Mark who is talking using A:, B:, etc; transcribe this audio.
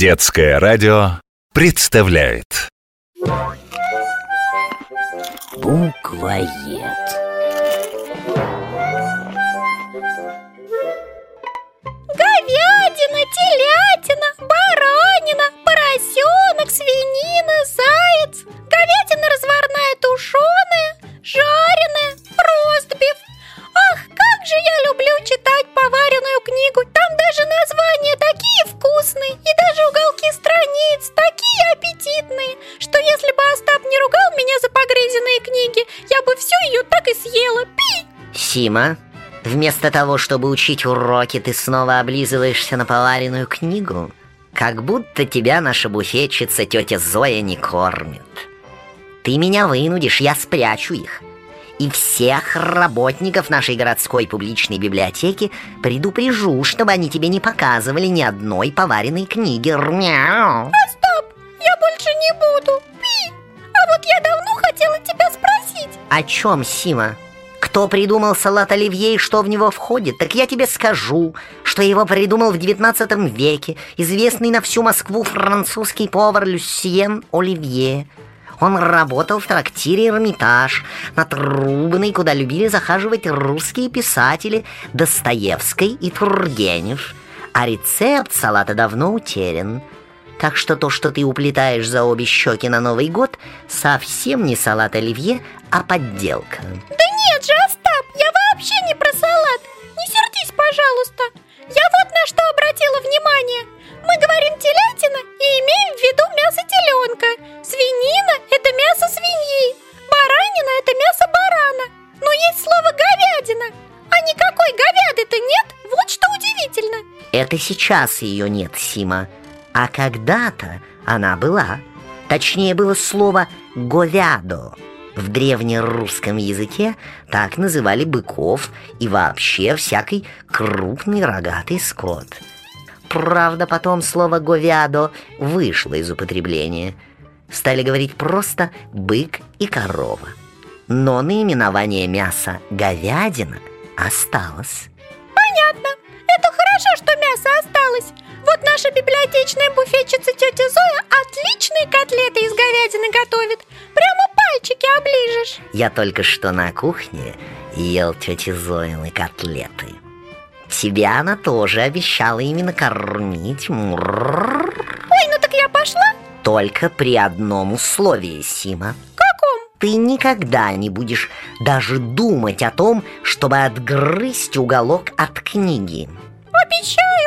A: Детское радио представляет
B: Буквоед. Сима, вместо того, чтобы учить уроки, ты снова облизываешься на поваренную книгу? Как будто тебя наша буфетчица тетя Зоя не кормит. Ты меня вынудишь, я спрячу их. И всех работников нашей городской публичной библиотеки предупрежу, чтобы они тебе не показывали ни одной поваренной книги. Мяу.
C: Остап, я больше не буду. Пи! А вот я давно хотела тебя спросить.
B: О чем, Сима? Кто придумал салат оливье и что в него входит? Так я тебе скажу, что его придумал в 19 веке известный на всю Москву французский повар Люсьен Оливье. Он работал в трактире «Эрмитаж» на Трубной, куда любили захаживать русские писатели Достоевский и Тургенев. А рецепт салата давно утерян. Так что то, что ты уплетаешь за обе щеки на Новый год, совсем не салат оливье, а подделка.
C: Да нет же, Остап, я вообще не про салат. Не сердись, пожалуйста. Я вот на что обратила внимание. Мы говорим телятина и имеем в виду мясо теленка. Свинина – это мясо свиньи. Баранина – это мясо барана. Но есть слово говядина. А никакой говяды-то нет. Вот что удивительно.
B: Это сейчас ее нет, Сима. А когда-то она была. Точнее, было слово «говядо». В древнерусском языке так называли быков и вообще всякий крупный рогатый скот. Правда, потом слово «говядо» вышло из употребления. Стали говорить просто «бык» и «корова». Но наименование мяса «говядина» осталось.
C: Понятно. Это хорошо, что мясо осталось. Вот наша библиотечная буфетчица тетя Зоя отличные котлеты из говядины готовит. Оближешь.
B: Я только что на кухне ел тети Зоины котлеты. Тебя она тоже обещала именно кормить. Мурррр.
C: Ой, ну так я пошла.
B: Только при одном условии, Сима.
C: Каком?
B: Ты никогда не будешь даже думать о том, чтобы отгрызть уголок от книги.
C: Обещаю,